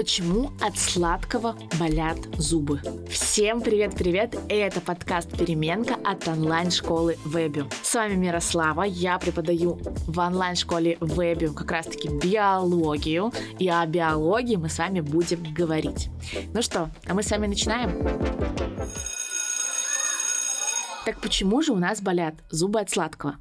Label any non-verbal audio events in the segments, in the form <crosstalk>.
Почему от сладкого болят зубы? Всем привет-привет! Это подкаст «Переменка» от онлайн-школы Вебиум. С вами Мирослава, я преподаю в онлайн-школе Вебиум как раз-таки биологию, и о биологии мы с вами будем говорить. Ну что, а мы с вами начинаем? Так почему же у нас болят зубы от сладкого?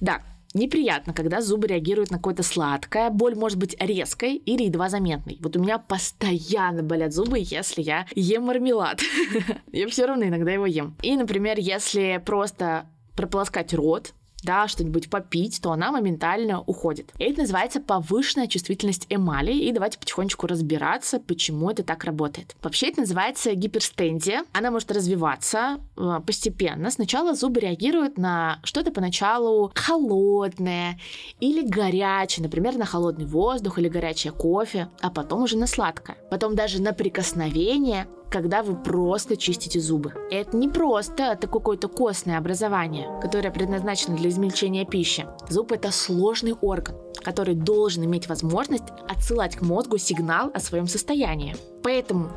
Да, Неприятно, когда зубы реагируют на какое-то сладкое. Боль может быть резкой или едва заметной. Вот у меня постоянно болят зубы, если я ем мармелад. <laughs> Я все равно иногда его ем. И, например, если просто прополоскать рот, да, что-нибудь попить, то она моментально уходит. Это называется повышенная чувствительность эмали, и давайте потихонечку разбираться, почему это так работает. Вообще это называется гиперстензия. Она может развиваться э, постепенно. Сначала зубы реагируют на что-то поначалу холодное или горячее, например, на холодный воздух или горячее кофе, а потом уже на сладкое. Потом даже на прикосновение когда вы просто чистите зубы. Это не просто это какое-то костное образование, которое предназначено для измельчения пищи. Зуб это сложный орган, который должен иметь возможность отсылать к мозгу сигнал о своем состоянии. Поэтому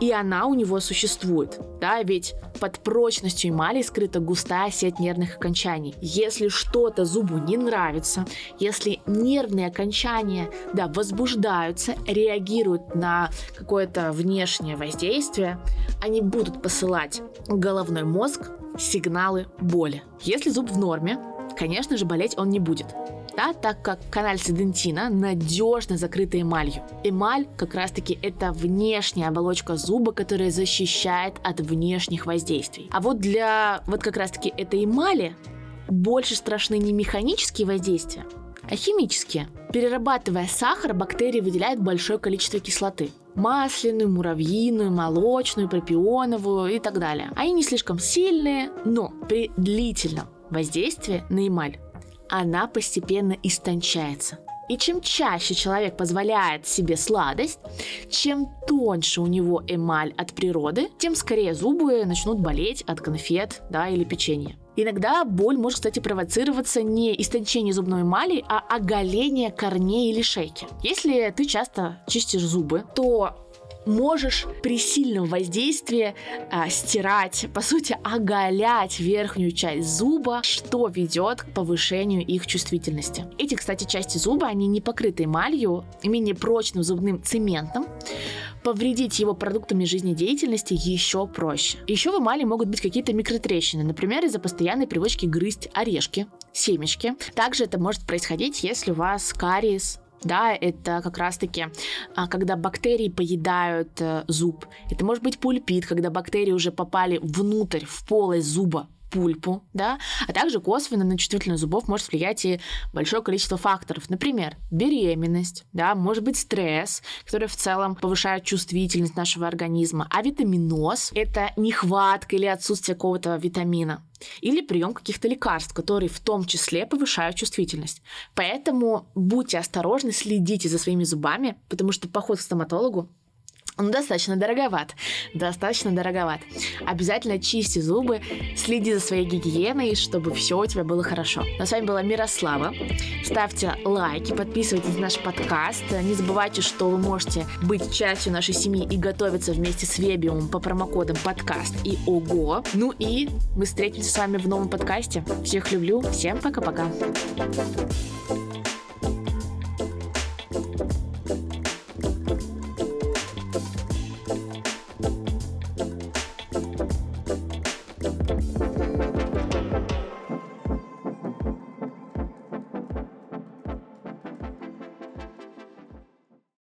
и она у него существует, да, ведь под прочностью эмали скрыта густая сеть нервных окончаний. Если что-то зубу не нравится, если нервные окончания, да, возбуждаются, реагируют на какое-то внешнее воздействие, они будут посылать головной мозг сигналы боли. Если зуб в норме, конечно же, болеть он не будет да, так как каналь дентина надежно закрыта эмалью. Эмаль как раз-таки это внешняя оболочка зуба, которая защищает от внешних воздействий. А вот для вот как раз-таки этой эмали больше страшны не механические воздействия, а химические. Перерабатывая сахар, бактерии выделяют большое количество кислоты масляную, муравьиную, молочную, пропионовую и так далее. Они не слишком сильные, но при длительном воздействии на эмаль она постепенно истончается. И чем чаще человек позволяет себе сладость, чем тоньше у него эмаль от природы, тем скорее зубы начнут болеть от конфет да, или печенья. Иногда боль может, кстати, провоцироваться не истончение зубной эмали, а оголение корней или шейки. Если ты часто чистишь зубы, то можешь при сильном воздействии а, стирать, по сути, оголять верхнюю часть зуба, что ведет к повышению их чувствительности. Эти, кстати, части зуба, они не покрыты эмалью, менее прочным зубным цементом, повредить его продуктами жизнедеятельности еще проще. Еще в эмали могут быть какие-то микротрещины, например, из-за постоянной привычки грызть орешки, семечки. Также это может происходить, если у вас кариес, да, это как раз-таки, а, когда бактерии поедают э, зуб. Это может быть пульпит, когда бактерии уже попали внутрь, в полость зуба, пульпу, да, а также косвенно на чувствительность зубов может влиять и большое количество факторов. Например, беременность, да, может быть стресс, который в целом повышает чувствительность нашего организма, а витаминоз – это нехватка или отсутствие какого-то витамина или прием каких-то лекарств, которые в том числе повышают чувствительность. Поэтому будьте осторожны, следите за своими зубами, потому что поход к стоматологу он достаточно дороговат. Достаточно дороговат. Обязательно чисти зубы, следи за своей гигиеной, чтобы все у тебя было хорошо. А с вами была Мирослава. Ставьте лайки, подписывайтесь на наш подкаст. Не забывайте, что вы можете быть частью нашей семьи и готовиться вместе с Вебиумом по промокодам подкаст и ОГО. Ну и мы встретимся с вами в новом подкасте. Всех люблю. Всем пока-пока.